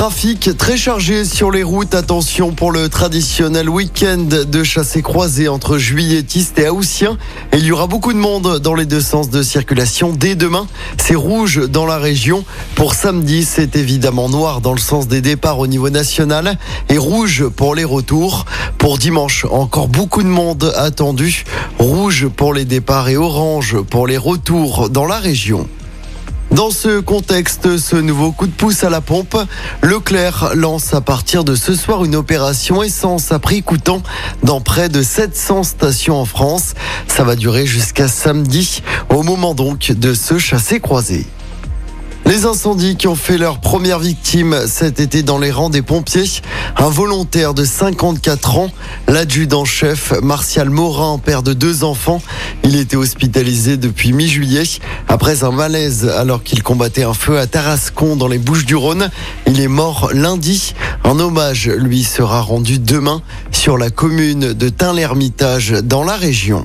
Trafic très chargé sur les routes. Attention pour le traditionnel week-end de chassé croisé entre juilletistes et haussiens. Il y aura beaucoup de monde dans les deux sens de circulation dès demain. C'est rouge dans la région. Pour samedi, c'est évidemment noir dans le sens des départs au niveau national et rouge pour les retours. Pour dimanche, encore beaucoup de monde attendu. Rouge pour les départs et orange pour les retours dans la région. Dans ce contexte, ce nouveau coup de pouce à la pompe, Leclerc lance à partir de ce soir une opération essence à prix coûtant dans près de 700 stations en France. Ça va durer jusqu'à samedi, au moment donc de ce chassé-croisé. Les incendies qui ont fait leur première victime cet été dans les rangs des pompiers. Un volontaire de 54 ans, l'adjudant-chef Martial Morin, père de deux enfants. Il était hospitalisé depuis mi-juillet après un malaise alors qu'il combattait un feu à Tarascon dans les Bouches du Rhône. Il est mort lundi. Un hommage lui sera rendu demain sur la commune de Tain-l'Hermitage dans la région.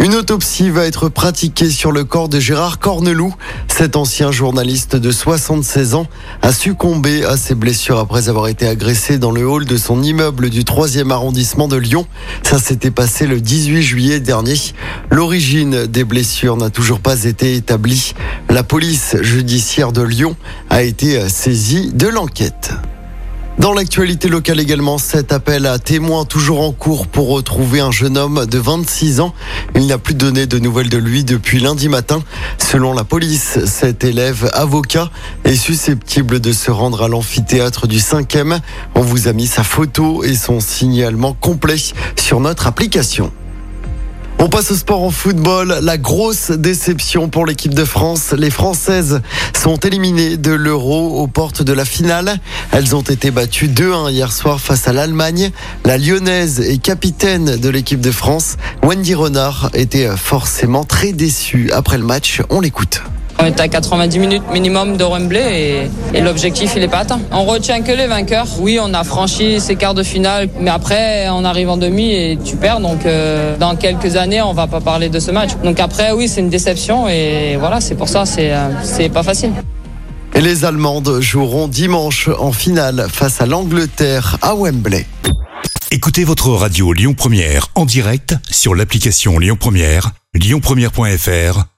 Une autopsie va être pratiquée sur le corps de Gérard Corneloup. Cet ancien journaliste de 76 ans a succombé à ses blessures après avoir été agressé dans le hall de son immeuble du 3e arrondissement de Lyon. Ça s'était passé le 18 juillet dernier. L'origine des blessures n'a toujours pas été établie. La police judiciaire de Lyon a été saisie de l'enquête. Dans l'actualité locale également, cet appel à témoins toujours en cours pour retrouver un jeune homme de 26 ans. Il n'a plus donné de nouvelles de lui depuis lundi matin. Selon la police, cet élève avocat est susceptible de se rendre à l'amphithéâtre du 5e. On vous a mis sa photo et son signalement complet sur notre application. On passe au sport en football. La grosse déception pour l'équipe de France. Les Françaises sont éliminées de l'Euro aux portes de la finale. Elles ont été battues 2-1 hier soir face à l'Allemagne. La lyonnaise et capitaine de l'équipe de France, Wendy Renard, était forcément très déçue après le match. On l'écoute. On est à 90 minutes minimum de Wembley et, et l'objectif il n'est pas atteint. On retient que les vainqueurs. Oui, on a franchi ces quarts de finale, mais après on arrive en demi et tu perds. Donc euh, dans quelques années, on va pas parler de ce match. Donc après, oui, c'est une déception et voilà, c'est pour ça, c'est euh, c'est pas facile. Et les Allemandes joueront dimanche en finale face à l'Angleterre à Wembley. Écoutez votre radio Lyon Première en direct sur l'application Lyon Première, lyonpremière.fr